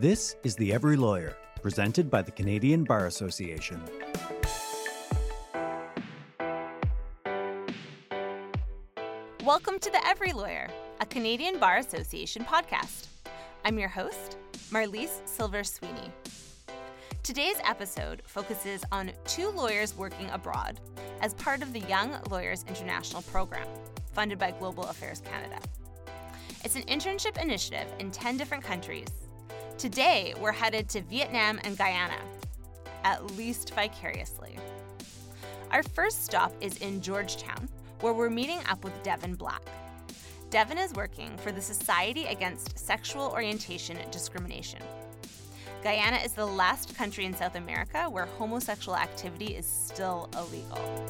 This is The Every Lawyer, presented by the Canadian Bar Association. Welcome to The Every Lawyer, a Canadian Bar Association podcast. I'm your host, Marlise Silver Sweeney. Today's episode focuses on two lawyers working abroad as part of the Young Lawyers International Program, funded by Global Affairs Canada. It's an internship initiative in 10 different countries. Today, we're headed to Vietnam and Guyana, at least vicariously. Our first stop is in Georgetown, where we're meeting up with Devon Black. Devon is working for the Society Against Sexual Orientation Discrimination. Guyana is the last country in South America where homosexual activity is still illegal.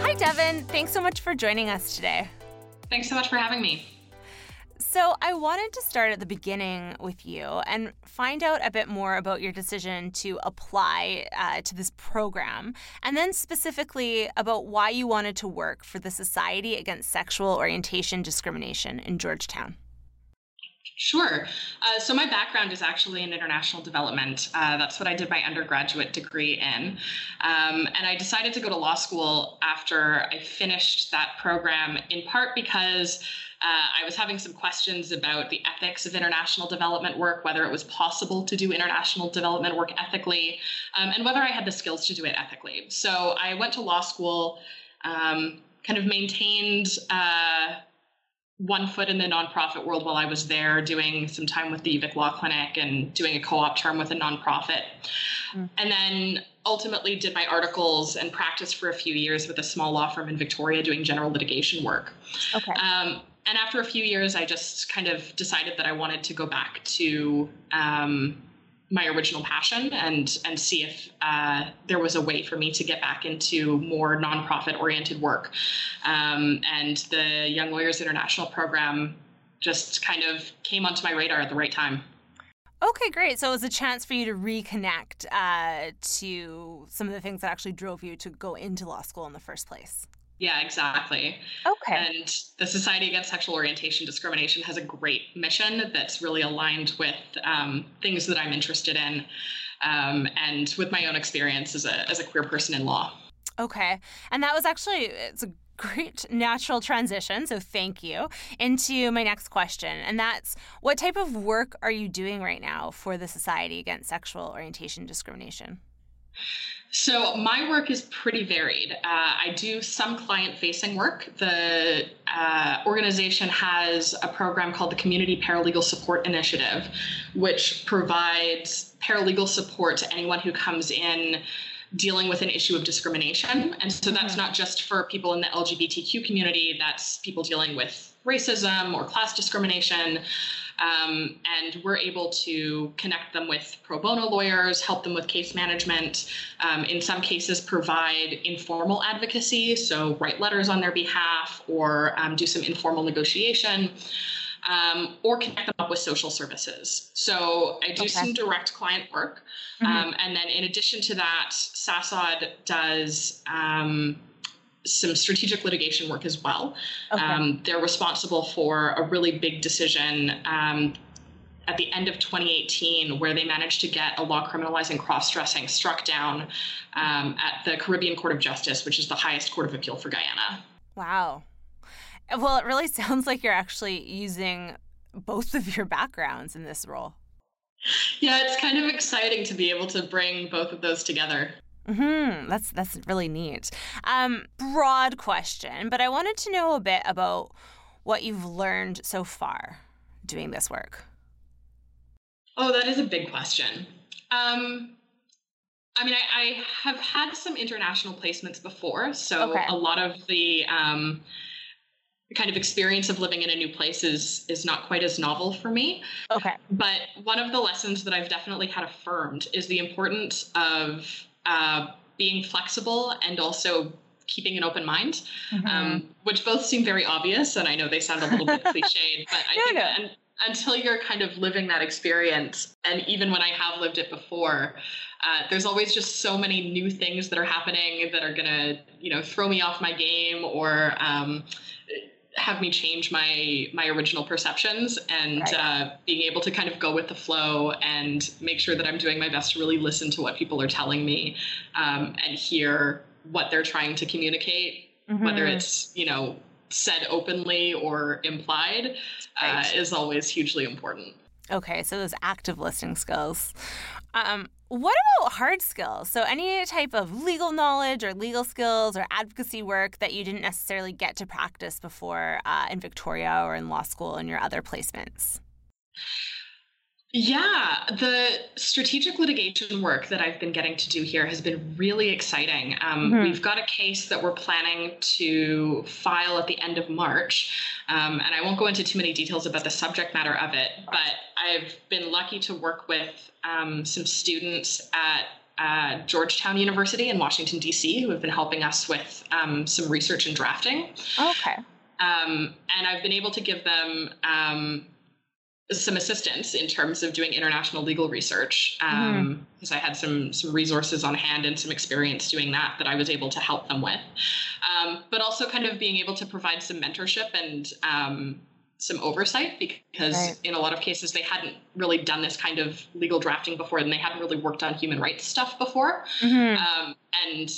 Hi, Devon. Thanks so much for joining us today. Thanks so much for having me. So, I wanted to start at the beginning with you and find out a bit more about your decision to apply uh, to this program, and then specifically about why you wanted to work for the Society Against Sexual Orientation Discrimination in Georgetown. Sure. Uh, so my background is actually in international development. Uh, that's what I did my undergraduate degree in. Um, and I decided to go to law school after I finished that program, in part because uh, I was having some questions about the ethics of international development work, whether it was possible to do international development work ethically, um, and whether I had the skills to do it ethically. So I went to law school, um, kind of maintained uh, one foot in the nonprofit world while I was there, doing some time with the UVic Law Clinic and doing a co-op term with a nonprofit. Mm. And then ultimately did my articles and practiced for a few years with a small law firm in Victoria doing general litigation work. Okay. Um, and after a few years, I just kind of decided that I wanted to go back to um, my original passion and and see if uh, there was a way for me to get back into more nonprofit oriented work. Um, and the Young Lawyers International program just kind of came onto my radar at the right time. Okay, great. So it was a chance for you to reconnect uh, to some of the things that actually drove you to go into law school in the first place. Yeah, exactly. Okay. And the Society Against Sexual Orientation Discrimination has a great mission that's really aligned with um, things that I'm interested in um, and with my own experience as a, as a queer person in law. Okay. And that was actually, it's a great natural transition. So thank you. Into my next question. And that's what type of work are you doing right now for the Society Against Sexual Orientation Discrimination? So my work is pretty varied. Uh, I do some client-facing work. The uh, organization has a program called the Community Paralegal Support Initiative, which provides paralegal support to anyone who comes in dealing with an issue of discrimination. And so that's mm-hmm. not just for people in the LGBTQ community, that's people dealing with racism or class discrimination. Um, and we're able to connect them with pro bono lawyers, help them with case management, um, in some cases, provide informal advocacy, so write letters on their behalf or um, do some informal negotiation. Um, or connect them up with social services. So I do okay. some direct client work. Mm-hmm. Um, and then in addition to that, SASOD does um, some strategic litigation work as well. Okay. Um, they're responsible for a really big decision um, at the end of 2018 where they managed to get a law criminalizing cross dressing struck down um, at the Caribbean Court of Justice, which is the highest court of appeal for Guyana. Wow. Well, it really sounds like you're actually using both of your backgrounds in this role. Yeah, it's kind of exciting to be able to bring both of those together. Hmm, that's that's really neat. Um, broad question, but I wanted to know a bit about what you've learned so far doing this work. Oh, that is a big question. Um, I mean, I, I, have had some international placements before, so okay. a lot of the um, kind of experience of living in a new place is is not quite as novel for me. Okay. But one of the lessons that I've definitely had affirmed is the importance of uh, being flexible and also keeping an open mind, mm-hmm. um, which both seem very obvious, and I know they sound a little bit cliched, but I think yeah. until you're kind of living that experience, and even when I have lived it before, uh, there's always just so many new things that are happening that are gonna, you know, throw me off my game or um, have me change my my original perceptions and right. uh, being able to kind of go with the flow and make sure that I'm doing my best to really listen to what people are telling me um, and hear what they're trying to communicate, mm-hmm. whether it's you know said openly or implied, uh, right. uh, is always hugely important. Okay, so those active listening skills. Um, what about hard skills? So, any type of legal knowledge or legal skills or advocacy work that you didn't necessarily get to practice before uh, in Victoria or in law school and your other placements? Yeah, the strategic litigation work that I've been getting to do here has been really exciting. Um, mm-hmm. We've got a case that we're planning to file at the end of March, um, and I won't go into too many details about the subject matter of it, but I've been lucky to work with um, some students at uh, Georgetown University in Washington, D.C., who have been helping us with um, some research and drafting. Okay. Um, and I've been able to give them um, some assistance in terms of doing international legal research because um, mm-hmm. I had some some resources on hand and some experience doing that that I was able to help them with, um, but also kind of being able to provide some mentorship and um, some oversight because right. in a lot of cases they hadn't really done this kind of legal drafting before and they hadn't really worked on human rights stuff before, mm-hmm. Um, and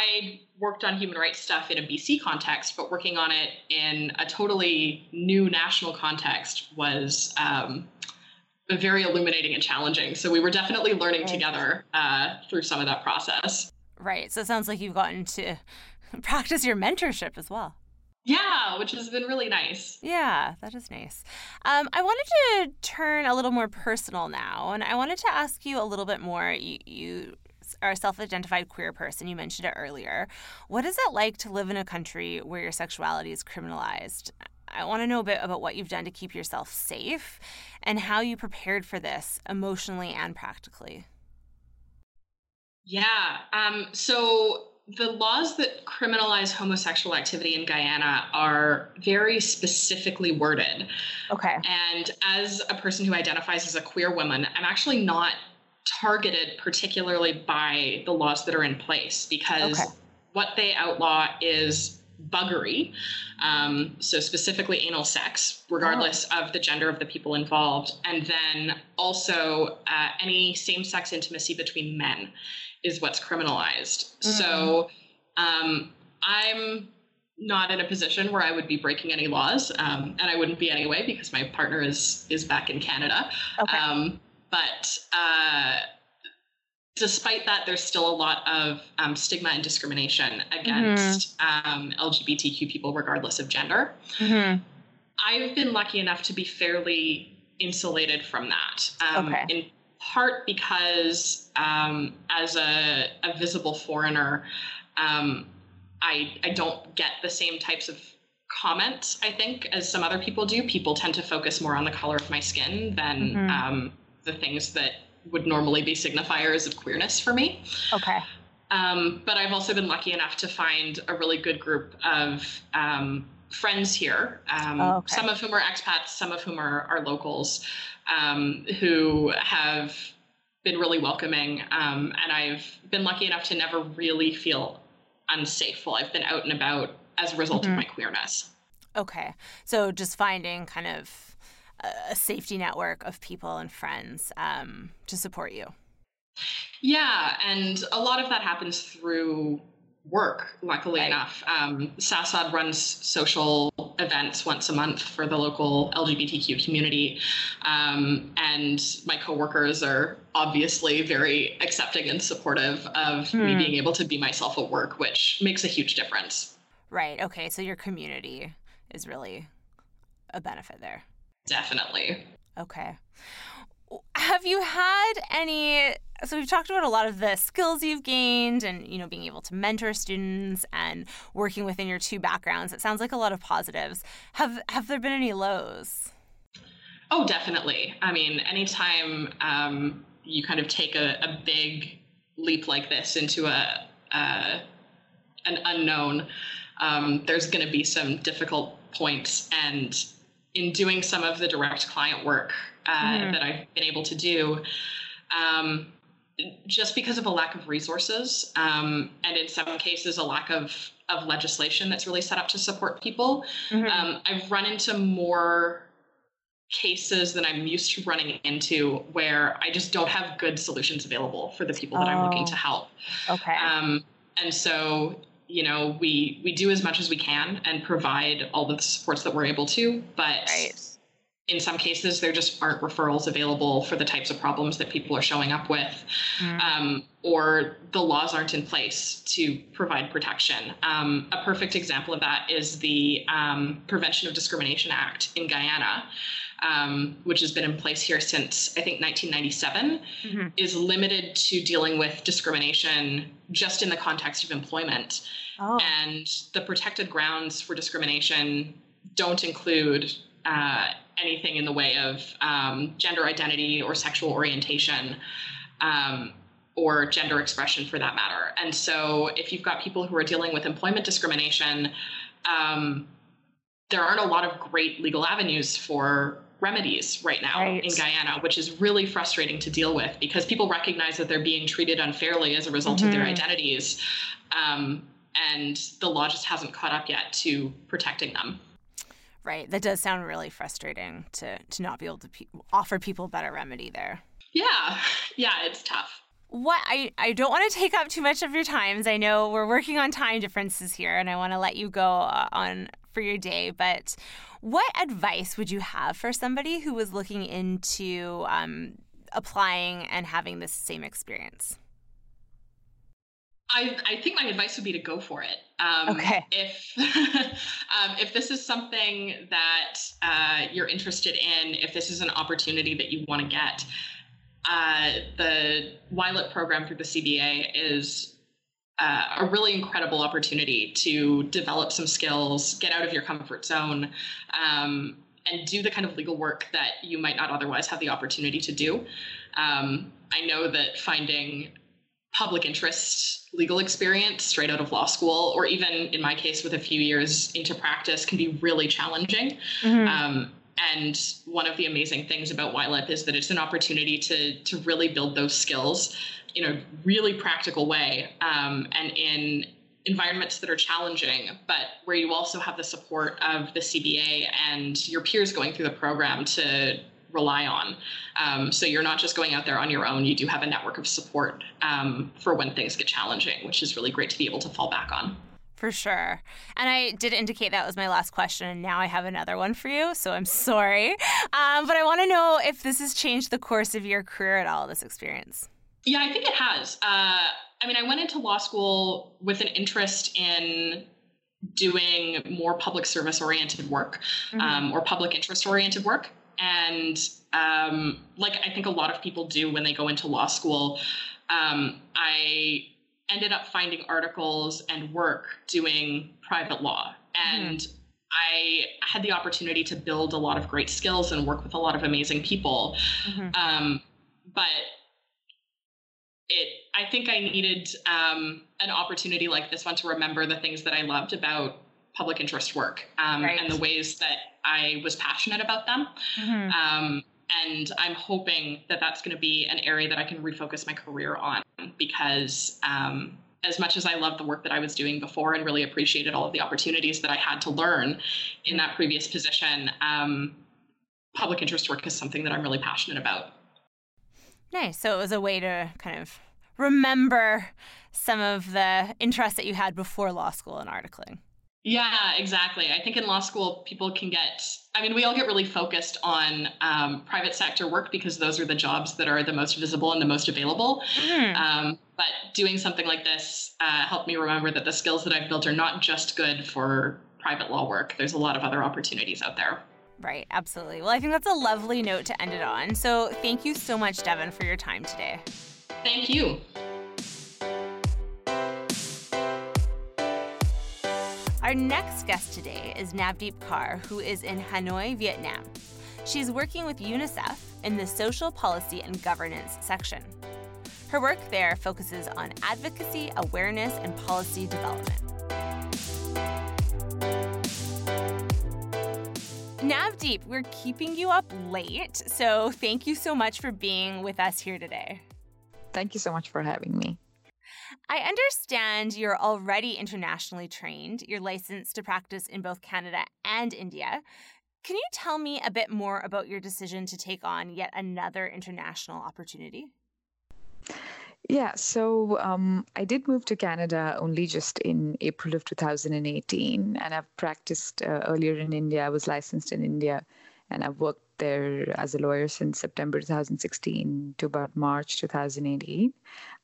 I worked on human rights stuff in a BC context, but working on it in a totally new national context was um, very illuminating and challenging. So we were definitely learning right. together uh, through some of that process. Right. So it sounds like you've gotten to practice your mentorship as well. Yeah, which has been really nice. Yeah, that is nice. Um, I wanted to turn a little more personal now, and I wanted to ask you a little bit more. You, you are a self identified queer person. You mentioned it earlier. What is it like to live in a country where your sexuality is criminalized? I want to know a bit about what you've done to keep yourself safe and how you prepared for this emotionally and practically. Yeah. Um, so the laws that criminalize homosexual activity in Guyana are very specifically worded. Okay. And as a person who identifies as a queer woman, I'm actually not targeted particularly by the laws that are in place because okay. what they outlaw is buggery, um, so specifically anal sex, regardless oh. of the gender of the people involved, and then also uh, any same sex intimacy between men is what's criminalized. Mm-hmm. So um, I'm not in a position where I would be breaking any laws, um, and I wouldn't be anyway because my partner is is back in Canada. Okay. But uh, despite that, there's still a lot of um, stigma and discrimination against mm-hmm. um, LGBTQ people, regardless of gender. Mm-hmm. I've been lucky enough to be fairly insulated from that. Um, okay. In part because, um, as a, a, visible foreigner, um, I, I don't get the same types of comments, I think, as some other people do. People tend to focus more on the color of my skin than mm-hmm. um, the things that would normally be signifiers of queerness for me. Okay. Um, but I've also been lucky enough to find a really good group of um, friends here, um, oh, okay. some of whom are expats, some of whom are, are locals, um, who have been really welcoming. Um, and I've been lucky enough to never really feel unsafe while I've been out and about as a result mm-hmm. of my queerness. Okay. So just finding kind of a safety network of people and friends um, to support you. Yeah, and a lot of that happens through work, luckily right. enough. Um, SASOD runs social events once a month for the local LGBTQ community. Um, and my coworkers are obviously very accepting and supportive of hmm. me being able to be myself at work, which makes a huge difference. Right. Okay. So your community is really a benefit there. Definitely. Okay. Have you had any so we've talked about a lot of the skills you've gained and you know being able to mentor students and working within your two backgrounds. It sounds like a lot of positives. Have have there been any lows? Oh, definitely. I mean, anytime um, you kind of take a, a, big leap like this into a, an unknown, um, there's going to be some difficult points and in doing some of the direct client work uh, mm-hmm. that I've been able to do, um, just because of a lack of resources, um, and in some cases, a lack of of legislation that's really set up to support people. Mm-hmm. Um, I've run into more cases that I'm used to running into where I just don't have good solutions available for the people that oh. I'm looking to oh. help. Okay. Um, and so, you know, we we do as much as we can and provide all the supports that we're able to, but right. In some cases there just aren't referrals available for the types of problems that people are showing up with. Mm. Um, or the laws aren't in place to provide protection. Um, a perfect example of that is the um, Prevention of Discrimination Act in Guyana, um, which has been in place here since I think 1997, mm-hmm. is limited to dealing with discrimination just in the context of employment. Oh. And the protected grounds for discrimination don't include uh, anything in the way of um, gender identity or sexual orientation. Um, or gender expression for that matter. And so, if you've got people who are dealing with employment discrimination, um, there aren't a lot of great legal avenues for remedies right now right. in Guyana, which is really frustrating to deal with because people recognize that they're being treated unfairly as a result mm-hmm. of their mm-hmm. identities. Um, and the law just hasn't caught up yet to protecting them. Right. That does sound really frustrating to, to not be able to pe- offer people better remedy there. Yeah. Yeah, it's tough what I, I don't want to take up too much of your times. I know we're working on time differences here and I want to let you go uh, on for your day, but what advice would you have for somebody who was looking into um, applying and having this same experience? I, I think my advice would be to go for it. Um, okay. If um, if this is something that uh, you're interested in, if this is an opportunity that you want to get, uh, the YLIP program through the CBA is uh, a really incredible opportunity to develop some skills, get out of your comfort zone, um, and do the kind of legal work that you might not otherwise have the opportunity to do. Um, I know that finding public interest legal experience straight out of law school, or even in my case with a few years into practice, can be really challenging. Mm-hmm. Um, and one of the amazing things about YLIP is that it's an opportunity to to really build those skills in a really practical way um, and in environments that are challenging, but where you also have the support of the CBA and your peers going through the program to rely on. Um, so you're not just going out there on your own, you do have a network of support um, for when things get challenging, which is really great to be able to fall back on. For sure. And I did indicate that was my last question, and now I have another one for you, so I'm sorry. Um, but I want to know if this has changed the course of your career at all, this experience. Yeah, I think it has. Uh, I mean, I went into law school with an interest in doing more public service oriented work mm-hmm. um, or public interest oriented work. And um, like I think a lot of people do when they go into law school, um, I ended up finding articles and work doing private law. And mm-hmm. I had the opportunity to build a lot of great skills and work with a lot of amazing people. Mm-hmm. Um, but it, I think I needed um, an opportunity like this one to remember the things that I loved about public interest work um, right. and the ways that I was passionate about them. Mm-hmm. Um, and I'm hoping that that's going to be an area that I can refocus my career on because um, as much as I loved the work that I was doing before and really appreciated all of the opportunities that I had to learn in that previous position, um, public interest work is something that I'm really passionate about. Nice. So it was a way to kind of remember some of the interests that you had before law school and articling. Yeah, exactly. I think in law school, people can get, I mean, we all get really focused on um, private sector work because those are the jobs that are the most visible and the most available. Mm. Um, but doing something like this uh, helped me remember that the skills that I've built are not just good for private law work, there's a lot of other opportunities out there. Right, absolutely. Well, I think that's a lovely note to end it on. So thank you so much, Devon, for your time today. Thank you. Our next guest today is Navdeep Kaur, who is in Hanoi, Vietnam. She's working with UNICEF in the Social Policy and Governance section. Her work there focuses on advocacy, awareness, and policy development. Navdeep, we're keeping you up late, so thank you so much for being with us here today. Thank you so much for having me. I understand you're already internationally trained. You're licensed to practice in both Canada and India. Can you tell me a bit more about your decision to take on yet another international opportunity? Yeah, so um, I did move to Canada only just in April of 2018, and I've practiced uh, earlier in India. I was licensed in India, and I've worked there as a lawyer since September 2016 to about March 2018.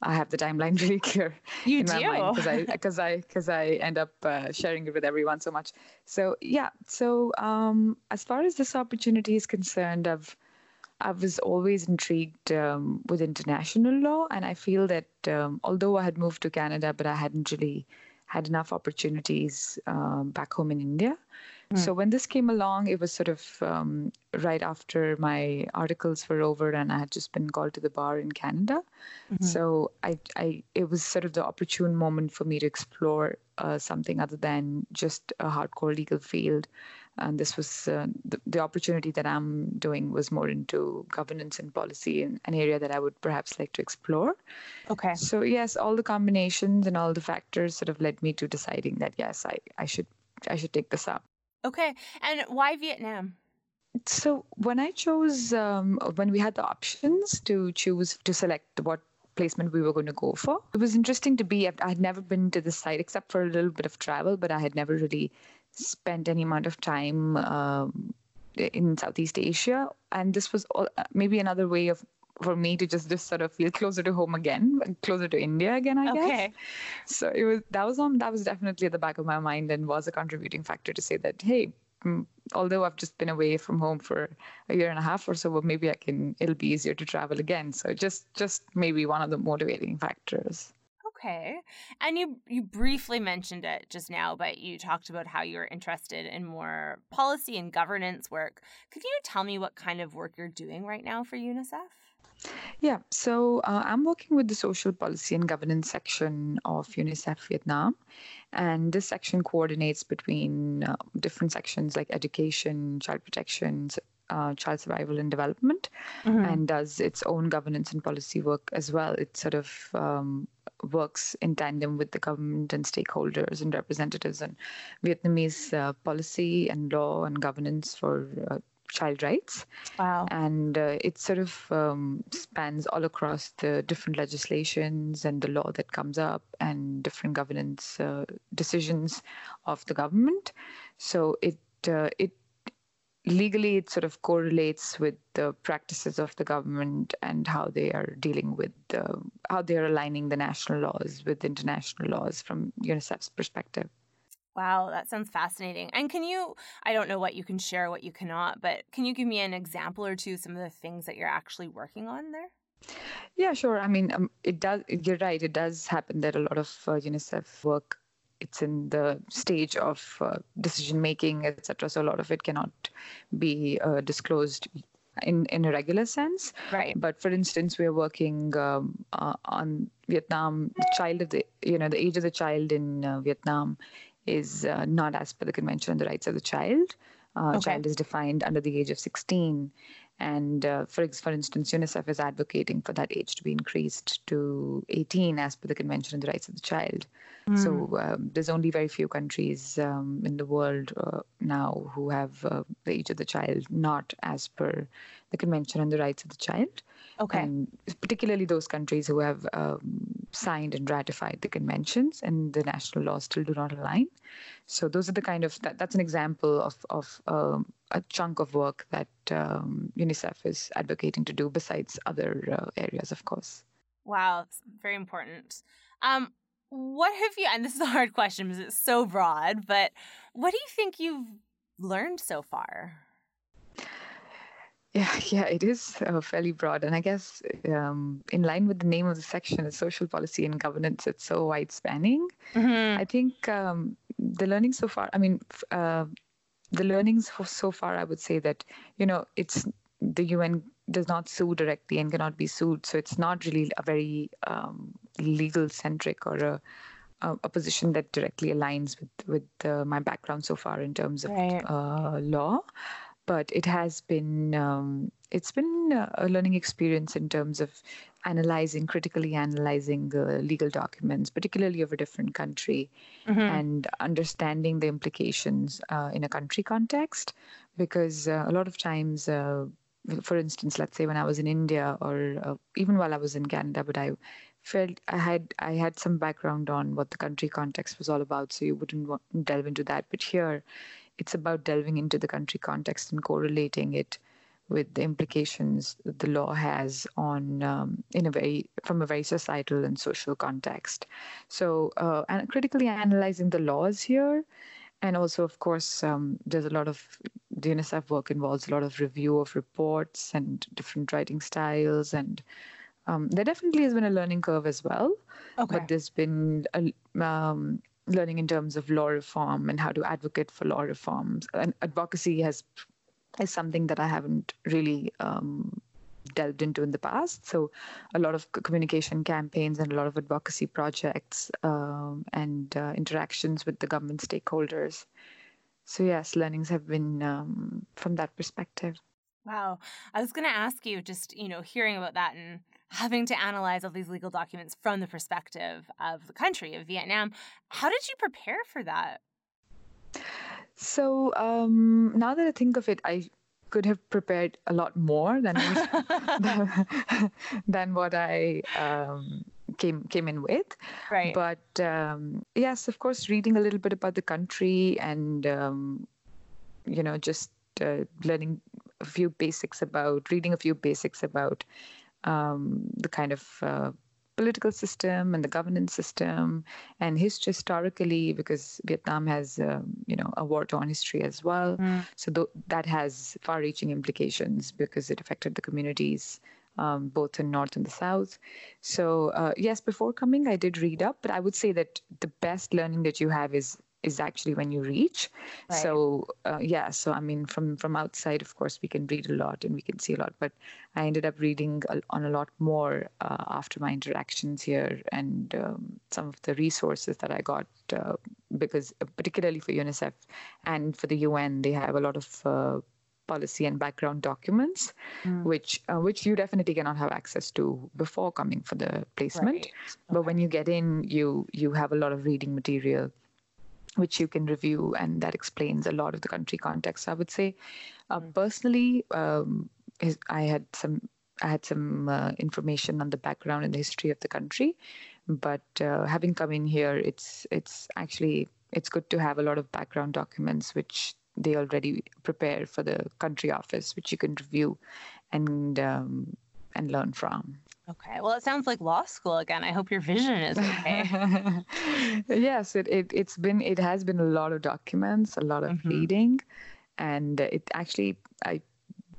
I have the timeline really clear you in do. my mind because I because I because I end up uh, sharing it with everyone so much. So yeah, so um, as far as this opportunity is concerned, I've I was always intrigued um, with international law, and I feel that um, although I had moved to Canada, but I hadn't really had enough opportunities um, back home in India. Mm. So when this came along, it was sort of um, right after my articles were over, and I had just been called to the bar in Canada. Mm-hmm. So I, I, it was sort of the opportune moment for me to explore uh, something other than just a hardcore legal field and this was uh, the, the opportunity that i'm doing was more into governance and policy in an area that i would perhaps like to explore okay so yes all the combinations and all the factors sort of led me to deciding that yes i, I should i should take this up okay and why vietnam so when i chose um, when we had the options to choose to select what placement we were going to go for. It was interesting to be. I had never been to the site except for a little bit of travel, but I had never really spent any amount of time um, in Southeast Asia, and this was all, uh, maybe another way of for me to just just sort of feel closer to home again, closer to India again, I okay. guess. So it was that was on that was definitely at the back of my mind and was a contributing factor to say that hey, mm, although I've just been away from home for a year and a half or so, well, maybe I can it'll be easier to travel again. So just just maybe one of the motivating factors. Okay. And you you briefly mentioned it just now, but you talked about how you're interested in more policy and governance work. Could you tell me what kind of work you're doing right now for UNICEF? Yeah, so uh, I'm working with the social policy and governance section of UNICEF Vietnam. And this section coordinates between uh, different sections like education, child protection, uh, child survival and development, mm-hmm. and does its own governance and policy work as well. It sort of um, works in tandem with the government and stakeholders and representatives on Vietnamese uh, policy and law and governance for uh, child rights. Wow. And uh, it sort of um, spans all across the different legislations and the law that comes up and different governance uh, decisions of the government. So it uh, it legally it sort of correlates with the practices of the government and how they are dealing with uh, how they are aligning the national laws with international laws from UNICEF's perspective. Wow, that sounds fascinating. And can you, I don't know what you can share, what you cannot, but can you give me an example or two, some of the things that you're actually working on there? Yeah, sure. I mean, um, it does, you're right. It does happen that a lot of uh, UNICEF work it's in the stage of uh, decision making, etc. So a lot of it cannot be uh, disclosed in in a regular sense. Right. But for instance, we are working um, uh, on Vietnam. The child of the you know the age of the child in uh, Vietnam is uh, not as per the Convention on the Rights of the Child. Uh, okay. Child is defined under the age of 16, and uh, for, for instance, UNICEF is advocating for that age to be increased to 18 as per the Convention on the Rights of the Child. Mm. So um, there's only very few countries um, in the world uh, now who have uh, the age of the child not as per the Convention on the Rights of the Child. Okay. And particularly those countries who have um, signed and ratified the conventions and the national laws still do not align. So those are the kind of that, that's an example of of um, a chunk of work that um, UNICEF is advocating to do besides other uh, areas, of course. Wow, it's very important. Um, what have you? And this is a hard question because it's so broad. But what do you think you've learned so far? Yeah, yeah, it is uh, fairly broad, and I guess um, in line with the name of the section, social policy and governance. It's so wide spanning. Mm-hmm. I think um, the learning so far. I mean, uh, the learnings so far, I would say that you know it's the UN does not sue directly and cannot be sued, so it's not really a very um, legal centric or a a, position that directly aligns with with uh, my background so far in terms of right. uh, law but it has been um, it's been a learning experience in terms of analyzing, critically analyzing the legal documents, particularly of a different country, mm-hmm. and understanding the implications uh, in a country context. Because uh, a lot of times, uh, for instance, let's say when I was in India or uh, even while I was in Canada, but I felt I had I had some background on what the country context was all about, so you wouldn't want, delve into that. But here, it's about delving into the country context and correlating it with the implications that the law has on um, in a very from a very societal and social context so uh, and critically analyzing the laws here and also of course um, there's a lot of the unicef work involves a lot of review of reports and different writing styles and um, there definitely has been a learning curve as well okay. but there's been a um, learning in terms of law reform and how to advocate for law reforms and advocacy has is something that I haven't really um, delved into in the past. So, a lot of communication campaigns and a lot of advocacy projects um, and uh, interactions with the government stakeholders. So, yes, learnings have been um, from that perspective. Wow. I was going to ask you just, you know, hearing about that and having to analyze all these legal documents from the perspective of the country, of Vietnam. How did you prepare for that? So um, now that I think of it, I could have prepared a lot more than than, than what I um, came came in with. Right. But um, yes, of course, reading a little bit about the country and um, you know just uh, learning a few basics about reading a few basics about um, the kind of uh, political system and the governance system and history historically because vietnam has um, you know a war-torn history as well mm. so th- that has far-reaching implications because it affected the communities um, both in north and the south so uh, yes before coming i did read up but i would say that the best learning that you have is is actually when you reach. Right. So uh, yeah, so I mean, from from outside, of course, we can read a lot and we can see a lot, but I ended up reading on a lot more uh, after my interactions here and um, some of the resources that I got uh, because uh, particularly for UNICEF and for the UN, they have a lot of uh, policy and background documents, mm. which uh, which you definitely cannot have access to before coming for the placement. Right. Okay. But when you get in, you you have a lot of reading material which you can review, and that explains a lot of the country context. I would say, uh, mm. personally, um, I had some I had some uh, information on the background and the history of the country, but uh, having come in here, it's it's actually it's good to have a lot of background documents which they already prepare for the country office, which you can review and um, and learn from. Okay. Well, it sounds like law school again. I hope your vision is okay. yes, it, it it's been it has been a lot of documents, a lot of mm-hmm. reading, and it actually I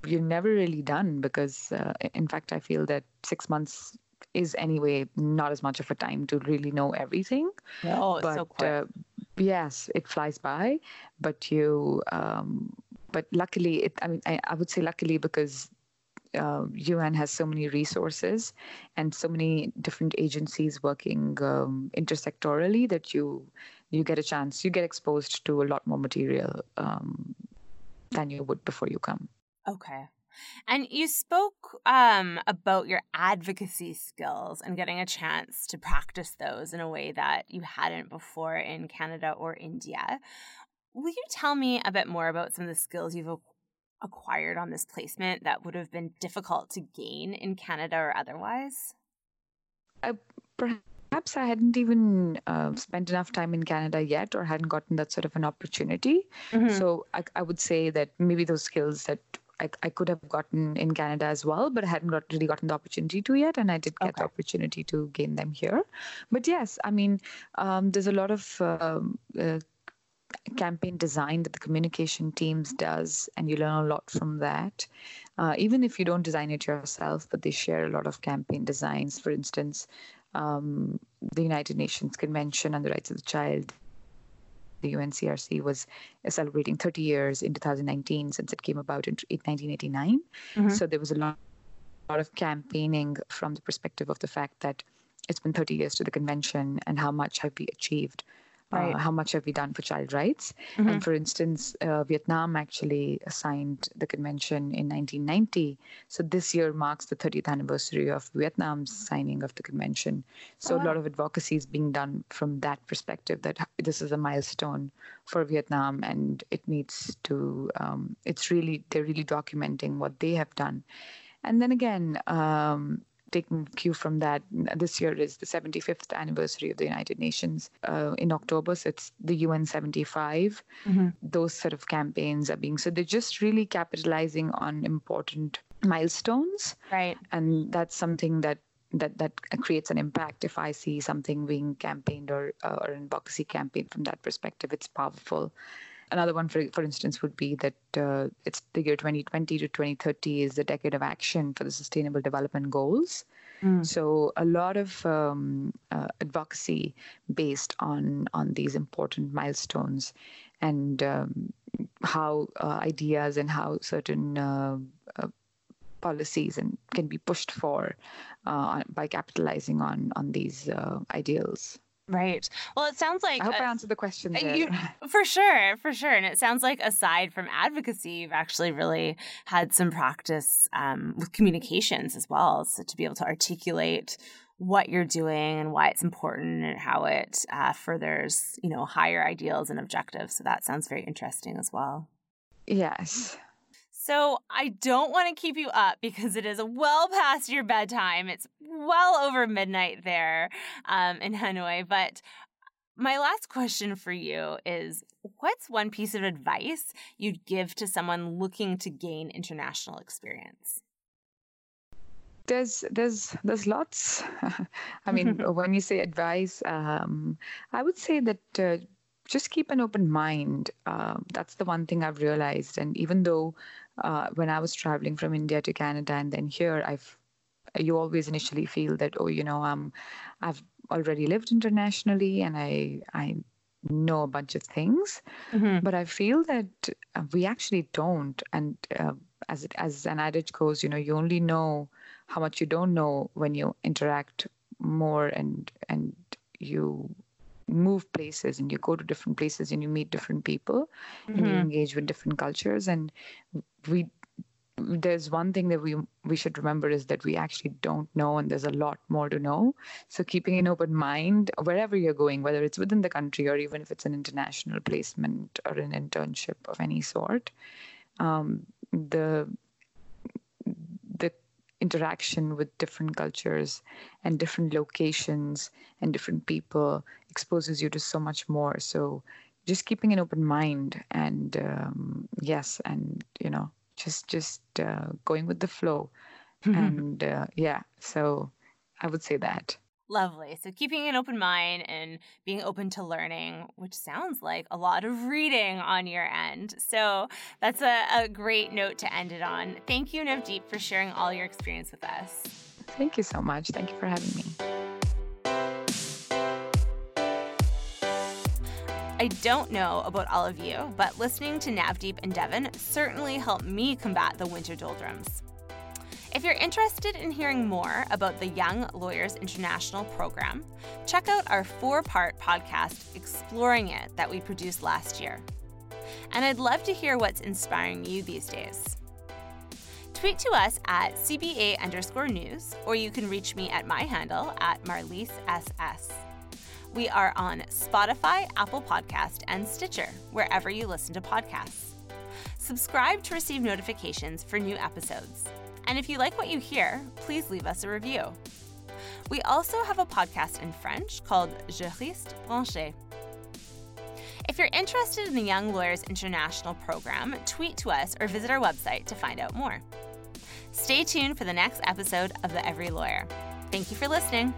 you're never really done because uh, in fact I feel that six months is anyway not as much of a time to really know everything. Oh, but, so quick. Uh, yes, it flies by, but you. Um, but luckily, it. I mean, I, I would say luckily because uh, UN has so many resources and so many different agencies working um, intersectorally that you you get a chance, you get exposed to a lot more material um, than you would before you come. Okay. And you spoke um, about your advocacy skills and getting a chance to practice those in a way that you hadn't before in Canada or India. Will you tell me a bit more about some of the skills you've acquired on this placement that would have been difficult to gain in Canada or otherwise? Uh, perhaps I hadn't even uh, spent enough time in Canada yet or hadn't gotten that sort of an opportunity. Mm-hmm. So I, I, would say that maybe those skills that I, I, could have gotten in Canada as well, but I hadn't got, really gotten the opportunity to yet, and I did get okay. the opportunity to gain them here. But yes, I mean, um, there's a lot of um, uh, campaign design that the communication teams does and you learn a lot from that uh, even if you don't design it yourself but they share a lot of campaign designs for instance um, the united nations convention on the rights of the child the UNCRC was celebrating 30 years in 2019 since it came about in 1989. Mm-hmm. So there was a lot, lot of campaigning from the perspective of the fact that it's been 30 years to the convention and how much have we achieved Right. Uh, how much have we done for child rights? Mm-hmm. And for instance, uh, Vietnam actually signed the convention in 1990. So this year marks the 30th anniversary of Vietnam's signing of the convention. So oh, wow. a lot of advocacy is being done from that perspective that this is a milestone for Vietnam and it needs to, um, it's really, they're really documenting what they have done. And then again, um, taking cue from that, this year is the 75th anniversary of the United Nations. Uh, in October, so it's the UN 75. Mm-hmm. Those sort of campaigns are being so they're just really capitalizing on important milestones, right? And that's something that that that creates an impact. If I see something being campaigned or uh, or an advocacy campaign from that perspective, it's powerful. Another one, for, for instance, would be that uh, it's the year 2020 to 2030 is the decade of action for the Sustainable Development Goals. Mm. So a lot of um, uh, advocacy based on on these important milestones and um, how uh, ideas and how certain uh, uh, policies and can be pushed for uh, by capitalizing on on these ideals. Right. Well, it sounds like I hope uh, I answered the question. You, for sure, for sure. And it sounds like aside from advocacy, you've actually really had some practice um, with communications as well, so to be able to articulate what you're doing and why it's important and how it uh, furthers, you know, higher ideals and objectives. So that sounds very interesting as well. Yes. So I don't want to keep you up because it is well past your bedtime. It's well over midnight there um, in Hanoi. But my last question for you is what's one piece of advice you'd give to someone looking to gain international experience? there's there's there's lots i mean when you say advice um, i would say that uh, just keep an open mind uh, that's the one thing i've realized and even though uh, when I was traveling from India to Canada and then here, I've you always initially feel that oh, you know, um, I've already lived internationally and I I know a bunch of things, mm-hmm. but I feel that uh, we actually don't. And uh, as it, as an adage goes, you know, you only know how much you don't know when you interact more and and you move places and you go to different places and you meet different people mm-hmm. and you mm-hmm. engage with different cultures and we there's one thing that we we should remember is that we actually don't know and there's a lot more to know so keeping an open mind wherever you're going whether it's within the country or even if it's an international placement or an internship of any sort um, the the interaction with different cultures and different locations and different people exposes you to so much more so just keeping an open mind and um, yes and you know just just uh, going with the flow and uh, yeah so i would say that Lovely. So keeping an open mind and being open to learning, which sounds like a lot of reading on your end. So that's a, a great note to end it on. Thank you, Navdeep, for sharing all your experience with us. Thank you so much. Thank you for having me. I don't know about all of you, but listening to Navdeep and Devon certainly helped me combat the winter doldrums. If you're interested in hearing more about the Young Lawyers International program, check out our four part podcast, Exploring It, that we produced last year. And I'd love to hear what's inspiring you these days. Tweet to us at CBA underscore news, or you can reach me at my handle at Marlise SS. We are on Spotify, Apple Podcast, and Stitcher, wherever you listen to podcasts. Subscribe to receive notifications for new episodes. And if you like what you hear, please leave us a review. We also have a podcast in French called Juriste Branché. If you're interested in the Young Lawyers International program, tweet to us or visit our website to find out more. Stay tuned for the next episode of The Every Lawyer. Thank you for listening.